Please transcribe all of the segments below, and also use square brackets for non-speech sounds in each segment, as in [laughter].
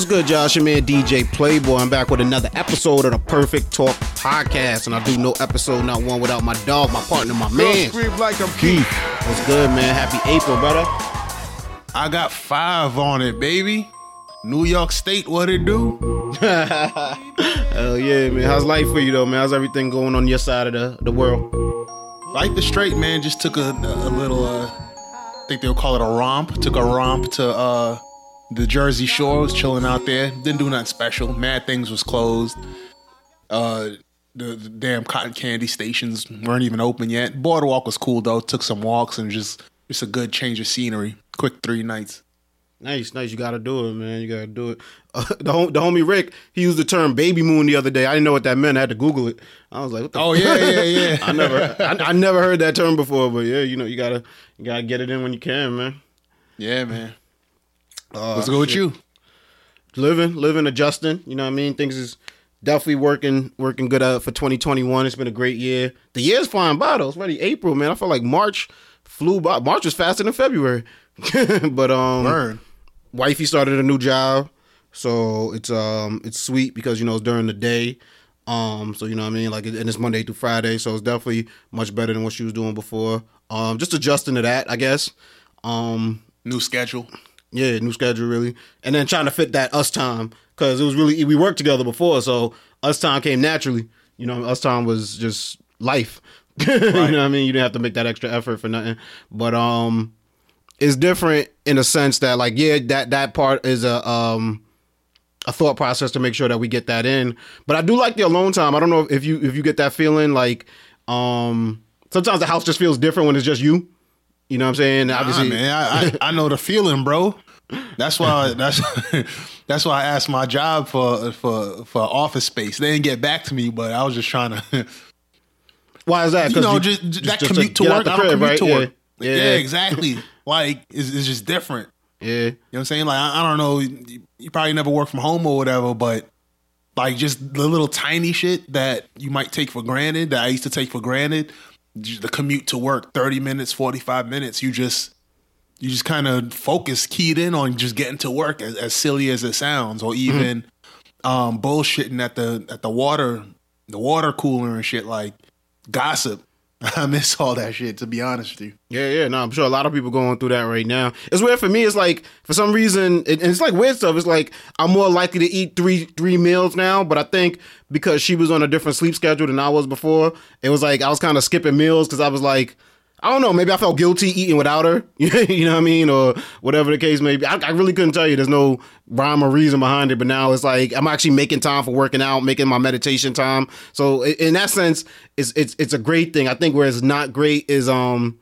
What's good? It's your man DJ Playboy. I'm back with another episode of the Perfect Talk Podcast, and I do no episode, not one without my dog, my partner, my man. Scream like I'm Keith. What's good, man? Happy April, brother. I got five on it, baby. New York State, what it do? [laughs] Hell yeah, man. How's life for you though, man? How's everything going on your side of the, the world? Life is straight, man. Just took a, a little, uh, I think they'll call it a romp. Took a romp to uh, the Jersey Shore. Was chilling out there. Didn't do nothing special. Mad Things was closed. Uh, the, the damn cotton candy stations weren't even open yet. Boardwalk was cool though. Took some walks and just just a good change of scenery. Quick three nights. Nice, nice. You gotta do it, man. You gotta do it. Uh, [laughs] the, hom- the homie Rick, he used the term "baby moon" the other day. I didn't know what that meant. I had to Google it. I was like, what the Oh f- yeah, yeah, yeah. [laughs] I never, I, I never heard that term before. But yeah, you know, you gotta, you gotta get it in when you can, man. yeah, man. Uh, Let's go with you. living, living, adjusting. You know what I mean? Things is definitely working, working good out for 2021. It's been a great year. The year's flying by though. It's already April, man. I feel like March flew by. March was faster than February. [laughs] but um, Burn. wifey started a new job, so it's um it's sweet because you know it's during the day. Um, so you know what I mean, like, and it's Monday through Friday, so it's definitely much better than what she was doing before. Um, just adjusting to that, I guess. Um, New schedule. Yeah, new schedule really, and then trying to fit that us time because it was really we worked together before, so us time came naturally. You know, us time was just life. [laughs] you know what I mean? You didn't have to make that extra effort for nothing. But um, it's different in a sense that like yeah, that that part is a um a thought process to make sure that we get that in. But I do like the alone time. I don't know if you if you get that feeling like um sometimes the house just feels different when it's just you. You know what I'm saying? Obviously, man, I, I I know the feeling, bro. That's why that's [laughs] that's why I asked my job for for for office space. They didn't get back to me, but I was just trying to, [laughs] Why is that? you know, just, just that just commute to work. I don't crib, commute right? to Yeah. work. Yeah. Yeah, exactly. like it's, it's just different. Yeah. You know what I'm saying? Like I, I don't know. You, you probably never work from home or whatever, but like just the little tiny shit that you might take for granted that I used to take for granted. The commute to work, thirty minutes, forty five minutes. You just you just kind of focus, keyed in on just getting to work, as, as silly as it sounds, or even um, bullshitting at the at the water the water cooler and shit like gossip. [laughs] I miss all that shit to be honest with you. Yeah, yeah, no, I'm sure a lot of people going through that right now. It's weird for me. It's like for some reason, it, and it's like weird stuff. It's like I'm more likely to eat three three meals now, but I think because she was on a different sleep schedule than I was before, it was like I was kind of skipping meals because I was like, I don't know, maybe I felt guilty eating without her. [laughs] you know what I mean, or whatever the case may be. I, I really couldn't tell you. There's no rhyme or reason behind it, but now it's like I'm actually making time for working out, making my meditation time. So in that sense, it's it's it's a great thing. I think where it's not great is um.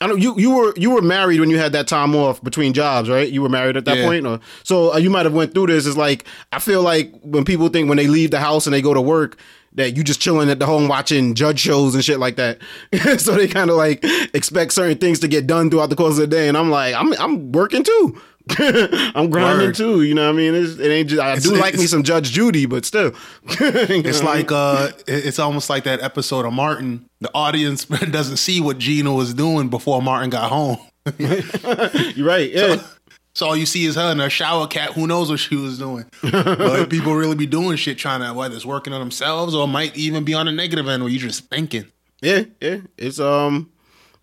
I don't. You you were you were married when you had that time off between jobs, right? You were married at that Yeah. point, or so uh, you might have went through this. It's like I feel like when people think when they leave the house and they go to work that you just chilling at the home watching judge shows and shit like that. [laughs] so they kind of like expect certain things to get done throughout the course of the day, and I'm like, I'm I'm working too. [laughs] I'm grinding Word. too. You know what I mean? It's, it ain't just. I It's- do like me some Judge Judy, but still, [laughs] It's like uh, it's almost like that episode of Martin. The audience doesn't see what Gina was doing before Martin got home. you're right. Yeah. So all you see is her in her shower cat. Who knows what she was doing? but [laughs] people really be doing shit trying to whether it's working on themselves or might even be on the negative end where you just thinking. Yeah, yeah. It's um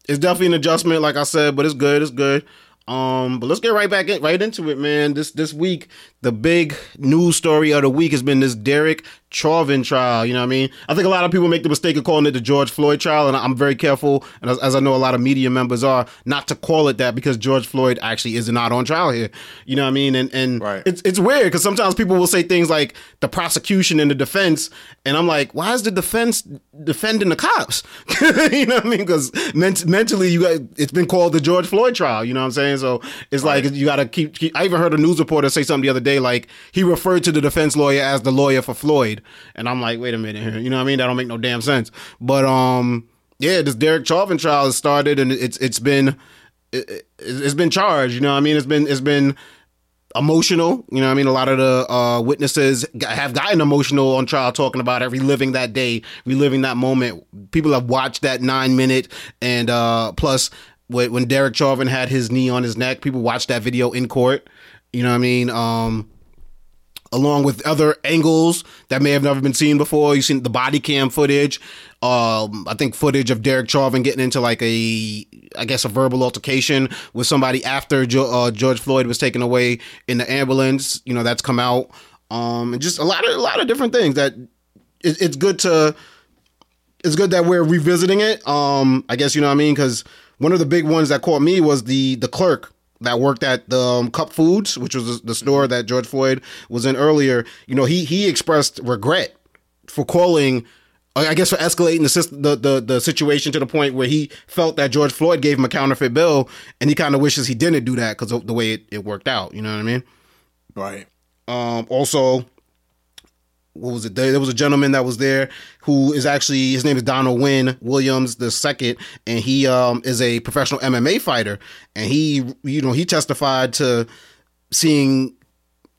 it's definitely an adjustment, like I said, but it's good, it's good. Um, but let's get right back in, right into it, man. This this week, the big news story of the week has been this Derek Chauvin trial. You know what I mean? I think a lot of people make the mistake of calling it the George Floyd trial, and I'm very careful, and as, as I know a lot of media members are, not to call it that because George Floyd actually is not on trial here. You know what I mean? And and Right. it's it's weird because sometimes people will say things like the prosecution and the defense, and I'm like, why is the defense defending the cops? [laughs] you know what I mean? Because ment- mentally, you got it's been called the George Floyd trial. You know what I'm saying? So it's like you got to keep, keep. I even heard a news reporter say something the other day, like he referred to the defense lawyer as the lawyer for Floyd, and I'm like, wait a minute here. You know what I mean? That don't make no damn sense. But um, yeah, this Derek Chauvin trial has started, and it's it's been it, it's been charged. You know what I mean? It's been it's been emotional. You know what I mean? A lot of the uh, witnesses have gotten emotional on trial talking about it, reliving that day, reliving that moment. People have watched that nine minute and uh, plus when when Derek Chauvin had his knee on his neck, people watched that video in court. You know what I mean? Um, along with other angles that may have never been seen before. You've seen the body cam footage. Um, I think footage of Derek Chauvin getting into like a, I guess, a verbal altercation with somebody after jo- uh, George Floyd was taken away in the ambulance. You know, that's come out. Um, and just a lot of a lot of different things that it, it's good to. It's good that we're revisiting it. Um, I guess you know what I mean because one of the big ones that caught me was the the clerk that worked at the um, Cup Foods, which was the store that George Floyd was in earlier, you know, he he expressed regret for calling. I guess for escalating the, the the the situation to the point where he felt that George Floyd gave him a counterfeit bill, and he kind of wishes he didn't do that because of the way it, it worked out. You know what I mean? Right. Um, also, what was it? There was a gentleman that was there who is actually his name is Donald Wynn Williams the second, and he um is a professional MMA fighter, and he you know he testified to seeing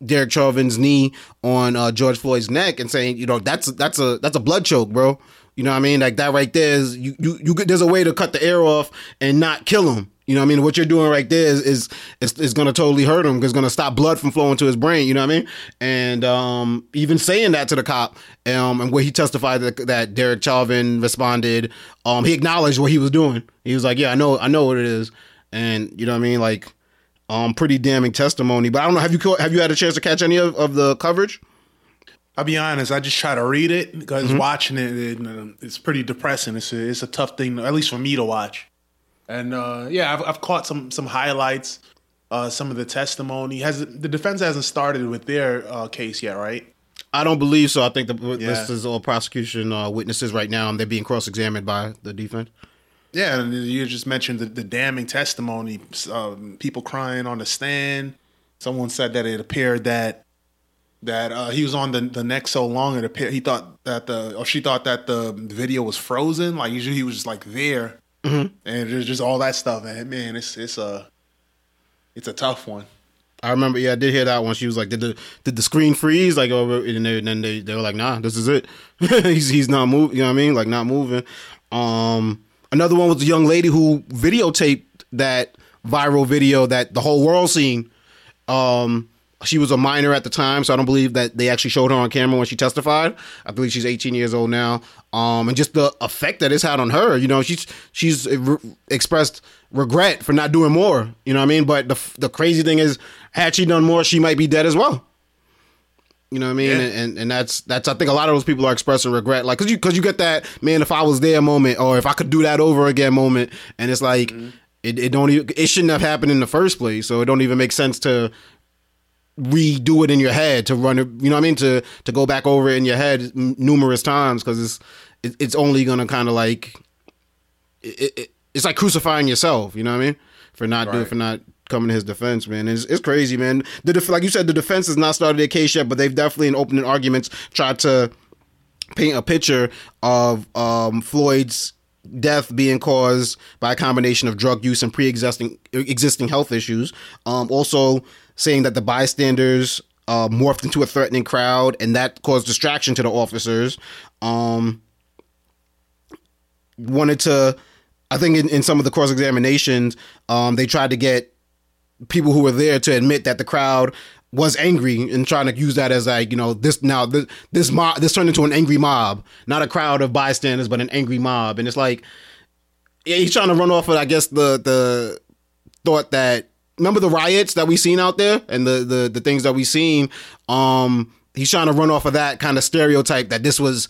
Derek Chauvin's knee on uh, George Floyd's neck and saying you know that's that's a that's a blood choke, bro. You know what I mean? Like that right there is you you, you there's a way to cut the air off and not kill him. You know what I mean? What you're doing right there is is is, is going to totally hurt him because it's going to stop blood from flowing to his brain. You know what I mean? And um, even saying that to the cop, um, and where he testified that, that Derek Chauvin responded, um, he acknowledged what he was doing. He was like, "Yeah, I know, I know what it is," and you know what I mean? Like, um, pretty damning testimony. But I don't know. Have you have you had a chance to catch any of, of the coverage? I'll be honest. I just try to read it because mm-hmm. watching it, it, it's pretty depressing. It's a, it's a tough thing, at least for me to watch. And uh, yeah, I've, I've caught some some highlights, uh, some of the testimony. Has the defense hasn't started with their uh, case yet, right? I don't believe so. I think the, yeah. this is all prosecution uh, witnesses right now, and they're being cross examined by the defense. Yeah, and you just mentioned the, the damning testimony. Um, people crying on the stand. Someone said that it appeared that that uh, he was on the, the neck so long it appeared he thought that the or she thought that the video was frozen. Like usually he was just like there Mm-hmm. And there's just all that stuff, and man, it's it's a it's a tough one. I remember, yeah, I did hear that one. She was like, "Did the did the screen freeze?" Like, oh, and, they, and then they they were like, "Nah, this is it. [laughs] he's he's not moving." You know what I mean? Like, not moving. Um, another one was a young lady who videotaped that viral video that the whole world seen. Um, she was a minor at the time, so I don't believe that they actually showed her on camera when she testified. I believe she's 18 years old now. Um, and just the effect that it's had on her, you know, she's she's re- expressed regret for not doing more. You know what I mean? But the the crazy thing is, had she done more, she might be dead as well. You know what I mean? Yeah. And, and, and that's that's I think a lot of those people are expressing regret, like because you because you get that man, if I was there moment, or if I could do that over again moment, and it's like. Mm-hmm. It, it don't even, it shouldn't have happened in the first place, so it don't even make sense to redo it in your head to run it you know what i mean? To to go back over it in your head numerous times because it's it, it's only gonna kind of like it, it, it's like crucifying yourself you know what i mean? For not right. doing for not coming to his defense man. It's, it's crazy man. The def- like you said the defense has not started their case yet but they've definitely in opening arguments tried to paint a picture of um, floyd's death being caused by a combination of drug use and pre-existing existing health issues. Um, also saying that the bystanders uh, morphed into a threatening crowd and that caused distraction to the officers. Um, wanted to, I think, in, in some of the cross examinations, um, they tried to get people who were there to admit that the crowd was angry and trying to use that as like you know this now this this mob this turned into an angry mob not a crowd of bystanders but an angry mob and it's like yeah, he's trying to run off of I guess the the thought that remember the riots that we seen out there and the the the things that we seen. Um, he's trying to run off of that kind of stereotype that this was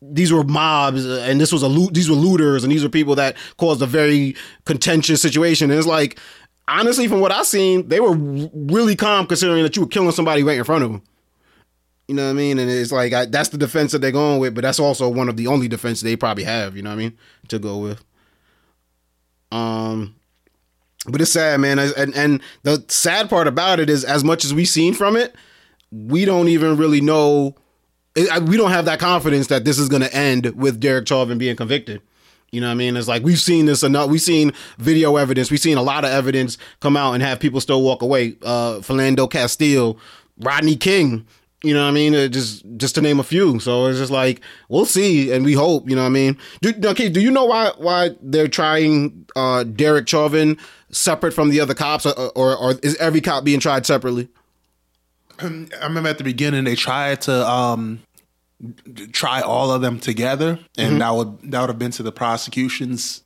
these were mobs and this was a loot these were looters and these were people that caused a very contentious situation. And it's like honestly from what i seen they were really calm considering that you were killing somebody right in front of them you know what i mean? And it's like I, that's the defense that they're going with but that's also one of the only defense they probably have you know what i mean to go with. Um but it's sad, man. And and the sad part about it is, as much as we've seen from it, we don't even really know. We don't have that confidence that this is going to end with Derek Chauvin being convicted. You know what I mean? It's like we've seen this enough. We've seen video evidence. We've seen a lot of evidence come out and have people still walk away. Uh, Philando Castile, Rodney King, You know what I mean? It just just to name a few. So it's just like we'll see, and we hope. You know what I mean? Do, okay, do you know why why they're trying uh, Derek Chauvin separate from the other cops, or, or, or is every cop being tried separately? [clears throat] I remember at the beginning they tried to um, try all of them together, and Mm-hmm. that would that would have been to the prosecution's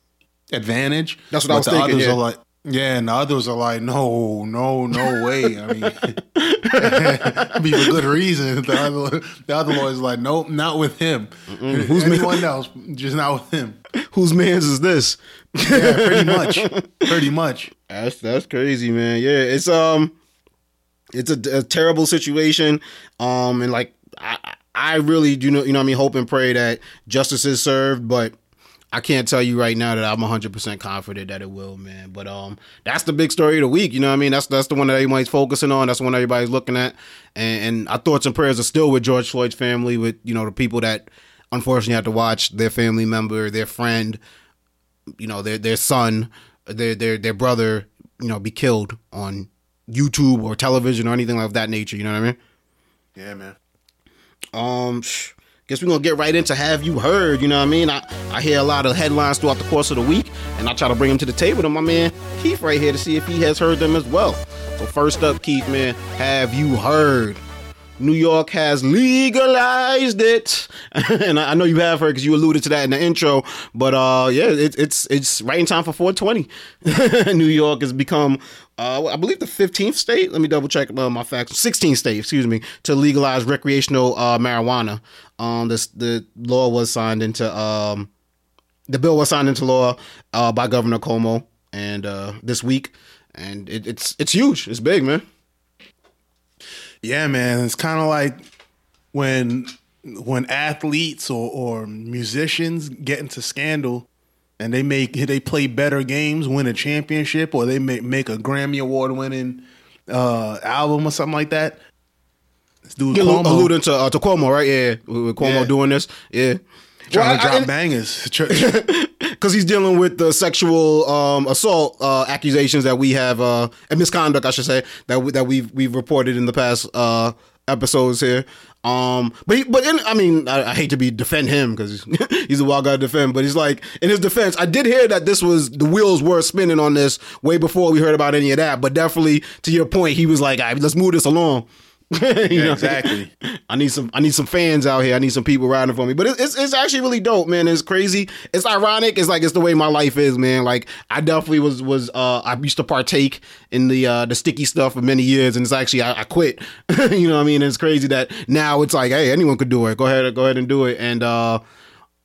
advantage. That's what I was the thinking, Others yeah. are like, yeah, and the others are like, no, no, no way. I mean, [laughs] be for good reason. The other, the other lawyer's like, nope, not with him. [laughs] Who's anyone else? Just not with him. Whose man's is this? Yeah, pretty much, [laughs] pretty much. That's that's crazy, man. Yeah, it's um, it's a, a terrible situation. Um, and like I, I really do know, you know, what I mean, hope and pray that justice is served, but. I can't tell you right now that I'm 100% confident that it will, man. But um, that's the big story of the week. You know what I mean? That's that's the one that everybody's focusing on. That's the one everybody's looking at. And, and our thoughts and prayers are still with George Floyd's family, with you know the people that unfortunately have to watch their family member, their friend, you know their their son, their their their brother, you know, be killed on YouTube or television or anything of that nature. You know what I mean? Yeah, man. Um, sh- guess we're gonna get right into have you heard? You know what I mean? I I hear a lot of headlines throughout the course of the week, and I try to bring them to the table. to my man Keith right here to see if he has heard them as well. So first up, Keith, man, have you heard? New York has legalized it, [laughs] and I know you have heard because you alluded to that in the intro. But uh, yeah, it, it's it's right in time for 420. [laughs] New York has become, uh, I believe, the 15th state. Let me double check uh, my facts. 16th state, excuse me, to legalize recreational uh, marijuana. Um, this the law was signed into um, the bill was signed into law uh, by Governor Cuomo, and uh, this week, and it, it's it's huge. It's big, man. Yeah, man. It's kind of like when when athletes or, or musicians get into scandal and they make they play better games, win a championship, or they make make a Grammy award winning uh, album or something like that. This dude allu- Cuomo alluding to uh, to Cuomo, right? Yeah, with Cuomo Yeah. doing this, yeah. trying to Well, I- drop bangers. [laughs] because he's dealing with the sexual um, assault uh, accusations that we have uh, and misconduct, I should say that we, that we've we've reported in the past uh, episodes here. Um, but he, but in, I mean, I, I hate to be defend him because [laughs] he's a wild guy to defend. But he's like in his defense, I did hear that this was the wheels were spinning on this way before we heard about any of that. But definitely to your point, he was like, "All right, let's move this along." [laughs] Know? exactly. I need some I need some fans out here. I need some people riding for me. But it's it's, it's actually really dope, man. It's crazy. It's ironic. It's like it's the way my life is, man. Like I definitely was was uh I used to partake in the uh the sticky stuff for many years and it's actually I, I quit. [laughs] you know what I mean? it's crazy that now it's like, hey, anyone could do it. Go ahead go ahead and do it. And uh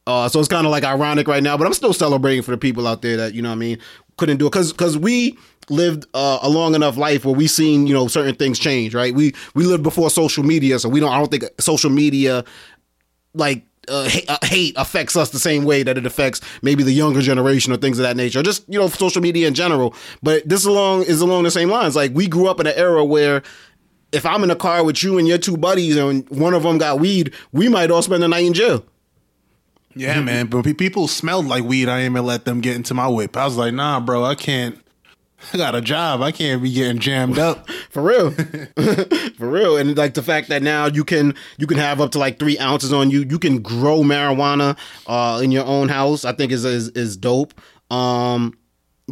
uh, so it's kind of like ironic right now, but I'm still celebrating for the people out there that you know what I mean couldn't do it because because we lived uh, a long enough life where we seen you know certain things change, right? We we lived before social media, so we don't. I don't think social media like uh, hate, uh, hate affects us the same way that it affects maybe the younger generation or things of that nature, or just you know social media in general. But this along is along the same lines. Like we grew up in an era where if I'm in a car with you and your two buddies and one of them got weed, we might all spend the night in jail. Yeah, man. But people smelled like weed. I ain't even let them get into my whip. I was like, nah, bro, I can't. I got a job. I can't be getting jammed up. [laughs] For real, [laughs] for real, and like the fact that now you can you can have up to like three ounces on you. You can grow marijuana uh, in your own house. I think is is, is dope. Um,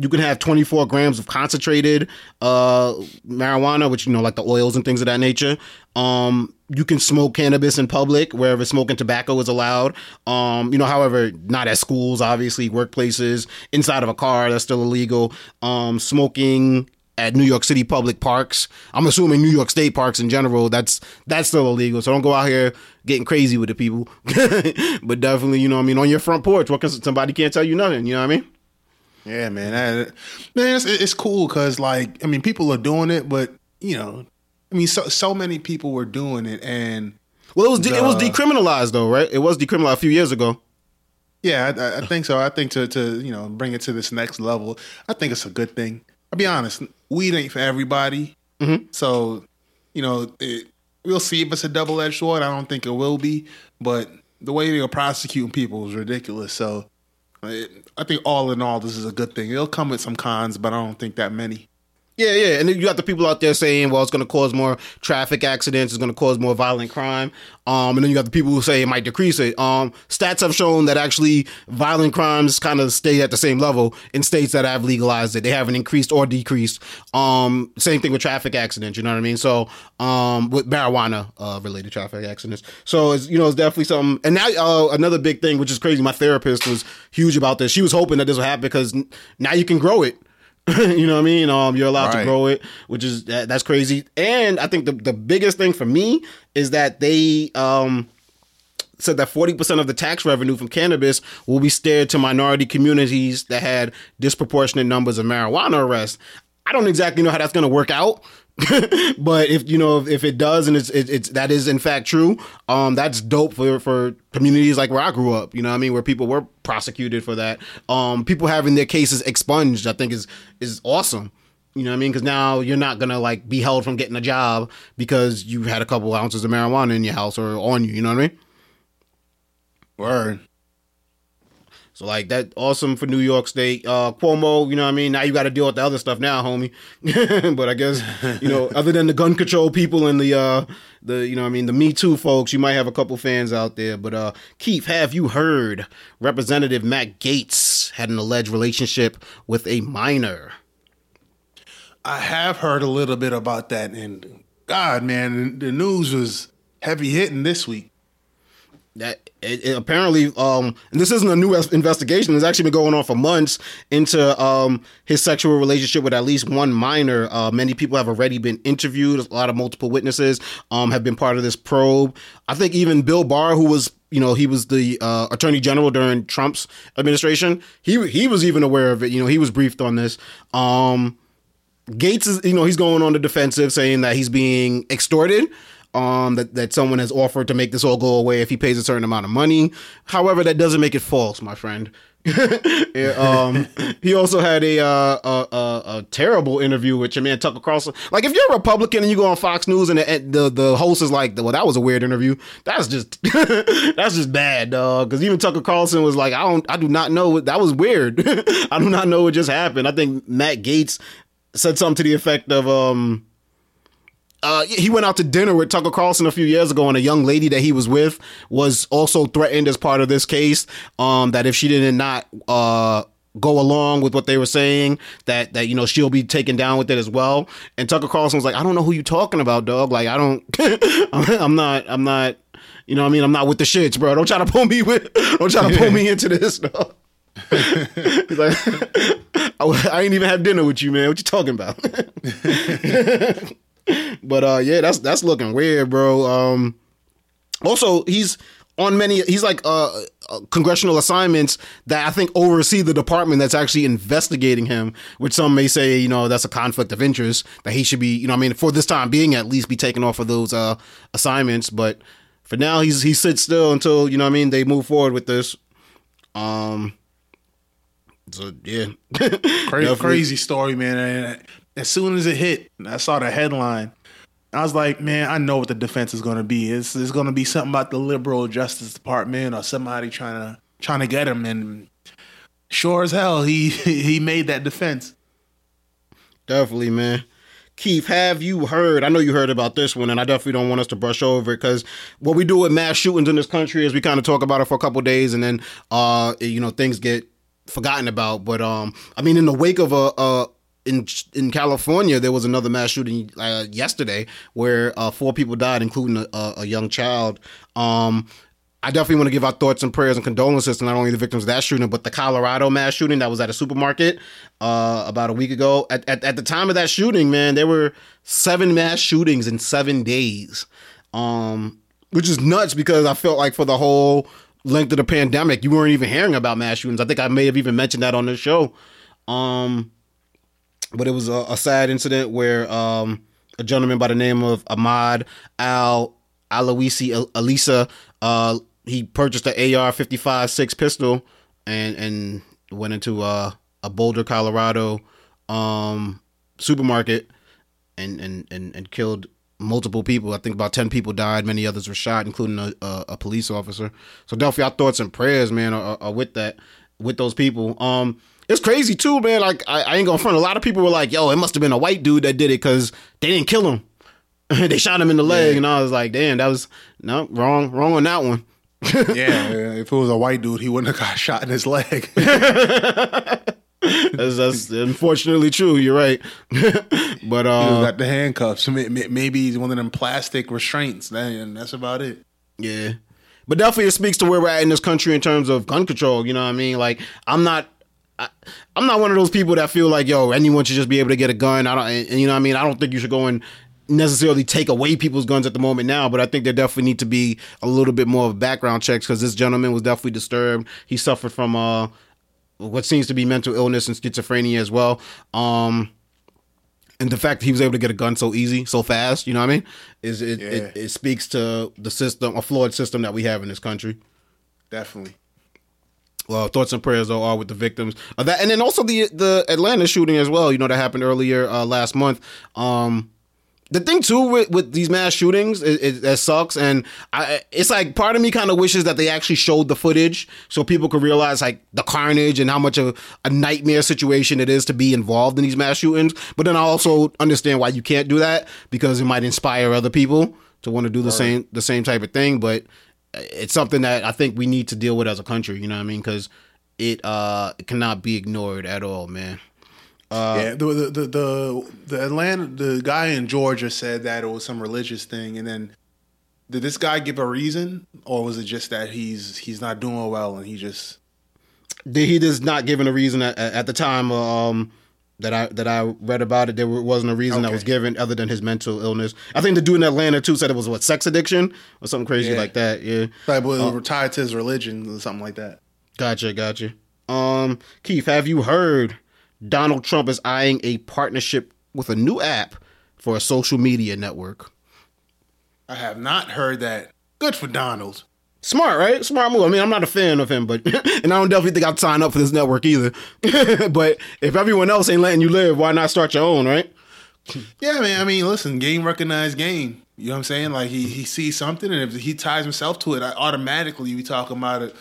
you can have 24 grams of concentrated uh, marijuana, which you know, like the oils and things of that nature. Um, you can smoke cannabis in public wherever smoking tobacco is allowed. Um, you know, however, not at schools, obviously, workplaces, inside of a car, that's still illegal. Um, smoking at New York City public parks. I'm assuming New York State parks in general. That's that's still illegal. So don't go out here getting crazy with the people. [laughs] but definitely, you know, I mean, on your front porch, what can somebody can't tell you nothing. You know what I mean? Yeah, man. That, man, it's, it's cool because, like, I mean, people are doing it, but you know, I mean, so so many people were doing it, and Well, it was de- it was decriminalized though, right? It was decriminalized a few years ago. yeah, I- I, think so. I think to to you know bring it to this next level, I think it's a good thing. I'll be honest, weed ain't for everybody. Mm-hmm. So, you know, it, we'll see if it's a double edged sword. I don't think it will be, but the way they're prosecuting people is ridiculous. So, I think all in all, this is a good thing. It'll come with some cons, but I don't think that many. Yeah, yeah, and then you got the people out there saying, "Well, it's going to cause more traffic accidents. It's going to cause more violent crime." Um, and then you got the people who say it might decrease it. Um, stats have shown that actually violent crimes kind of stay at the same level in states that have legalized it. They haven't increased or decreased. Um, same thing with traffic accidents. You know what I mean? So, um, with marijuana uh, related traffic accidents. So it's you know it's definitely something. And now uh, another big thing, which is crazy. My therapist was huge about this. She was hoping that this would happen because now you can grow it. [laughs] you know what I mean? Um, you're allowed right. to grow it, which is that, that's crazy. And I think the the biggest thing for me is that they um said that 40% of the tax revenue from cannabis will be steered to minority communities that had disproportionate numbers of marijuana arrests. I don't exactly know how that's going to work out [laughs] but if you know if, if it does and it's, it, it's that is in fact true, um, that's dope for for communities like where I grew up. You know, I mean, where people were prosecuted for that. Um, people having their cases expunged, I think is is awesome. You know what I mean? Because now you're not gonna like be held from getting a job because you had a couple ounces of marijuana in your house or on you. You know what I mean? Word. So like that awesome for New York State. Uh Cuomo, you know what I mean? Now you got to deal with the other stuff now, homie. [laughs] but I guess, you know, other than the gun control people and the uh the you know I mean the Me Too folks, you might have a couple fans out there. But uh Keith, have you heard Representative Matt Gaetz had an alleged relationship with a minor? I have heard a little bit about that and God, man, the news was heavy hitting this week that it, it apparently um and this isn't a new investigation it's actually been going on for months into um his sexual relationship with at least one minor. Uh many people have already been interviewed a lot of multiple witnesses um have been part of this probe. I think even bill barr who was you know he was the uh, attorney general during trump's administration he he was even aware of it you know he was briefed on this. Um gaetz is you know he's going on the defensive saying that he's being extorted um, that, that someone has offered to make this all go away if he pays a certain amount of money. However, that doesn't make it false, my friend. [laughs] yeah, um, he also had a, uh, a, a, a terrible interview with your man Tucker Carlson. Like, if you're a Republican and you go on Fox News and the the, the host is like, "Well, that was a weird interview," that's just [laughs] that's just bad, dog. Because even Tucker Carlson was like, "I don't, I do not know that was weird. [laughs] I do not know what just happened." I think Matt Gaetz said something to the effect of, um, uh, he went out to dinner with Tucker Carlson a few years ago, and a young lady that he was with was also threatened as part of this case. Um, that if she did not uh go along with what they were saying, that that you know she'll be taken down with it as well. And Tucker Carlson was like, "I don't know who you talking about, dog. Like, I don't, [laughs] I'm not, I'm not." You know what I mean? I'm not with the shits, bro. Don't try to pull me with don't try to pull me into this, [laughs] dog. He's like, [laughs] I, I ain't even have dinner with you, man. What you talking about? But uh, yeah, that's that's looking weird, bro. Um, also, he's on many. He's like uh, uh, congressional assignments that I think oversee the department that's actually investigating him. Which some may say, you know, that's a conflict of interest that he should be, you know, I mean, for this time being, at least be taken off of those uh assignments. But for now, he's he sits still until you know, I mean, they move forward with this. Um. So yeah, [laughs] crazy, crazy story, man as soon as it hit, I saw the headline. I was like, man, I know what the defense is going to be. It's, it's going to be something about the liberal justice department or somebody trying to trying to get him. And sure as hell, he [laughs] he made that defense. Definitely, man. Keith, have you heard? I know you heard about this one, and I definitely don't want us to brush over it because what we do with mass shootings in this country is we kind of talk about it for a couple days, and then uh, you know things get forgotten about. But um, I mean, in the wake of a, a in in California, there was another mass shooting uh, yesterday where uh, four people died, including a, a young child. Um, I definitely want to give our thoughts and prayers and condolences to not only the victims of that shooting, but the Colorado mass shooting that was at a supermarket uh, about a week ago. At, at, at, the time of that shooting, man, there were seven mass shootings in seven days, um, which is nuts because I felt like for the whole length of the pandemic, you weren't even hearing about mass shootings. I think I may have even mentioned that on this show. Um, but it was a, a sad incident where um, a gentleman by the name of Ahmad Al Aloisi Alisa, uh, he purchased an AR-55 six pistol and and went into uh, a Boulder, Colorado um, supermarket and, and and and killed multiple people. I think about ten people died. Many others were shot, including a, a, a police officer. So definitely, our thoughts and prayers, man, are, are, with that, with those people. Um, It's crazy too, man. Like I, I ain't gonna front. A lot of people were like, "Yo, it must have been a white dude that did it because they didn't kill him. [laughs] they shot him in the leg." Yeah. And I was like, "Damn, that was no wrong, wrong on that one." Yeah, [laughs] if it was a white dude, he wouldn't have got shot in his leg. [laughs] That's, that's unfortunately true. You're right. but He uh, got the handcuffs. May- may- Maybe he's one of them plastic restraints. Then that's about it. Yeah. But definitely it speaks to where we're at in this country in terms of gun control. You know what I mean? Like I'm not I, I'm not one of those people that feel like, yo, anyone should just be able to get a gun. I don't and, and you know what I mean? I don't think you should go and necessarily take away people's guns at the moment now, but I think there definitely need to be a little bit more of background checks because this gentleman was definitely disturbed. He suffered from uh what seems to be mental illness and schizophrenia as well. Um and the fact that he was able to get a gun so easy, so fast, you know what I mean? Is it, Yeah. it, it speaks to the system, a flawed system that we have in this country. Definitely. Well, thoughts and prayers though are with the victims of that, and then also the the Atlanta shooting as well. You know that happened earlier uh, last month. Um, the thing too with, with these mass shootings, it, it, that sucks, and I, it's like part of me kind of wishes that they actually showed the footage so people could realize like the carnage and how much of a nightmare situation it is to be involved in these mass shootings. But then I also understand why you can't do that because it might inspire other people to want to do the same the same type of thing. But it's something that I think we need to deal with as a country. You know what I mean? Because it uh it cannot be ignored at all, man. yeah, the, the the the the Atlanta the guy in Georgia said that it was some religious thing, and then did this guy give a reason, or was it just that he's he's not doing well and he just did He is not given a reason at, at the time um that I that I read about it. There wasn't a reason that was given other than his mental illness. I think the dude in Atlanta too said it was what sex addiction or something crazy Yeah. like that. Yeah, like was tied to his religion or something like that? gotcha, gotcha. Um, Keith, have you heard Donald Trump is eyeing a partnership with a new app for a social media network? I have not heard that. Good for Donald. Smart, right? Smart move. I mean, I'm not a fan of him, but [laughs] and I don't definitely think I'd sign up for this network either. [laughs] but if everyone else ain't letting you live, why not start your own, right? Yeah, man. I mean, listen, game recognized game. You know what I'm saying? Like he he sees something, and if he ties himself to it, I, automatically we talking about it,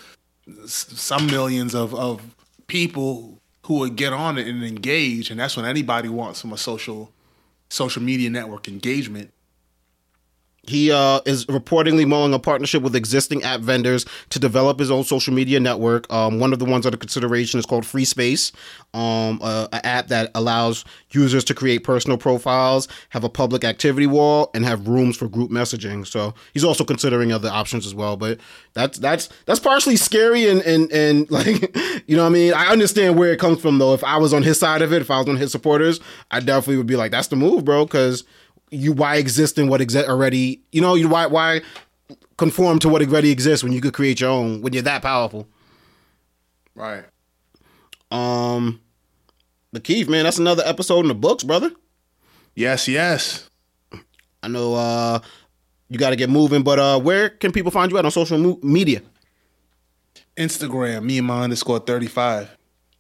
some millions of of people who would get on it and engage, and that's when anybody wants from a social social media network engagement. He uh, is reportedly mulling a partnership with existing app vendors to develop his own social media network. Um, one of the ones under consideration is called Free Space, um, an app that allows users to create personal profiles, have a public activity wall, and have rooms for group messaging. So he's also considering other options as well. But that's that's that's partially scary and and and [laughs] like you know what I mean. I understand where it comes from though. If I was on his side of it, if I was on his supporters, I definitely would be like, that's the move, bro, because you why exist in what exist already you know you why why conform to what already exists when you could create your own when you're that powerful Right. um but keith man that's another episode in the books brother Yes. Yes. i know uh you got to get moving but uh where can people find you at on social mo- media Instagram, me and my underscore thirty five.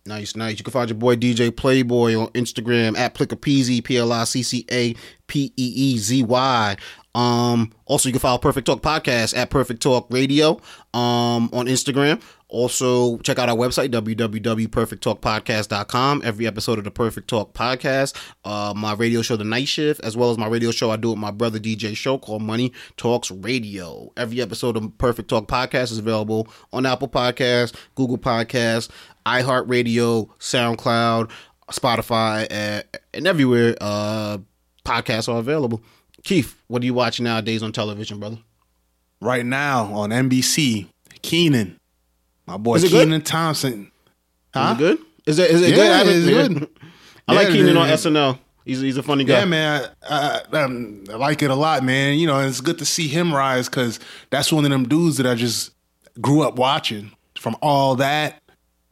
Nice, nice. You can find your boy DJ Playboy on Instagram at Pliccapeezy, P L I C C A P E E Z Y. Um, also, you can follow Perfect Talk Podcast at Perfect Talk Radio um, on Instagram. Also, check out our website, www.perfecttalkpodcast.com. Every episode of the Perfect Talk Podcast, uh, my radio show, The Night Shift, as well as my radio show I do with my brother DJ show called Money Talks Radio. Every episode of Perfect Talk Podcast is available on Apple Podcasts, Google Podcasts, iHeartRadio, SoundCloud, Spotify, and, and everywhere uh, podcasts are available. Keith, what are you watching nowadays on television, brother? Right now on NBC, Kenan, my boy Is it good? Kenan Thompson. Is it good? Is it is it Yeah, good? It's good. I like Yeah, Kenan on. SNL. He's he's a funny guy. Yeah, man, I, I, um, I like it a lot, man. You know, it's good to see him rise because that's one of them dudes that I just grew up watching. From all that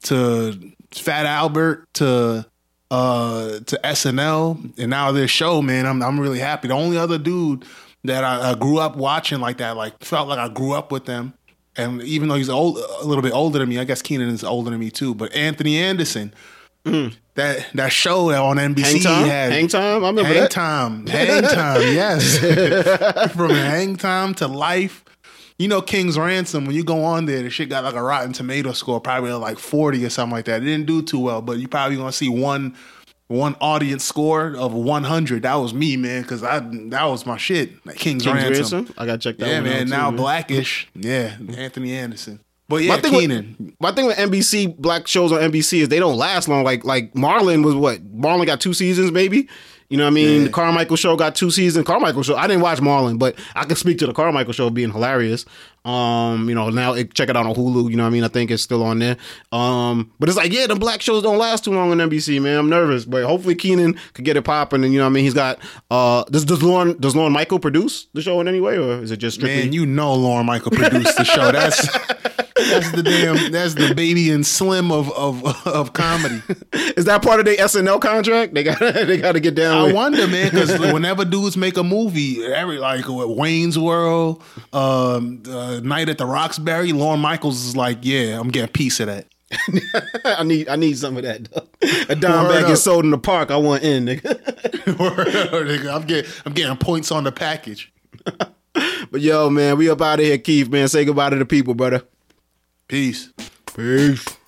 to Fat Albert to uh to SNL and now this show, man. I'm I'm really happy. The only other dude that I, I grew up watching like that, like felt like I grew up with them. And even though he's old, a little bit older than me, I guess Kenan is older than me too. But Anthony Anderson, that that show on NBC Mm. Hang time, had hang time. I remember hang that. time, [laughs] hang time, yes. [laughs] From hang time to life, you know King's Ransom. When you go on there, the shit got like a Rotten Tomato score, probably like forty or something like that. It didn't do too well, but you probably gonna see one one audience score of one hundred. That was me, man, because I that was my shit. Like King's, King's Ransom. Ransom? I gotta check that Yeah, man. too, now man. Blackish. Yeah, Anthony Anderson. But yeah, My thing, Kenan. with, my thing with NBC black shows on NBC is they don't last long. Like like Marlon was what Marlon got two seasons maybe. You know what I mean? Yeah. The Carmichael show got two seasons. Carmichael show I didn't watch Marlon, but I can speak to the Carmichael show being hilarious. Um, you know now it, check it out on Hulu. You know what I mean? I think it's still on there. Um, but it's like yeah, the black shows don't last too long on NBC, man. I'm nervous, but hopefully Kenan could get it popping. And you know what I mean? He's got uh, does does Lauren does Lorne Michael produce the show in any way, or is it just strictly? Man, you know Lorne Michael produced the show. That's [laughs] that's the damn that's the baby and slim of of of comedy. [laughs] is that part of their SNL contract? They got [laughs] they got to get down. I with- wonder, man, because [laughs] whenever dudes make a movie, every like what, Wayne's World, um, uh, Night at the Roxbury, Lorne Michaels is like, yeah, I'm getting a piece of that. I need I need some of that. Though. A dime Word bag gets sold in the park. I want in. Nigga. I'm getting I'm getting points on the package. But yo, man, we up out of here, Keith. Man, say goodbye to the people, brother. Peace. Peace.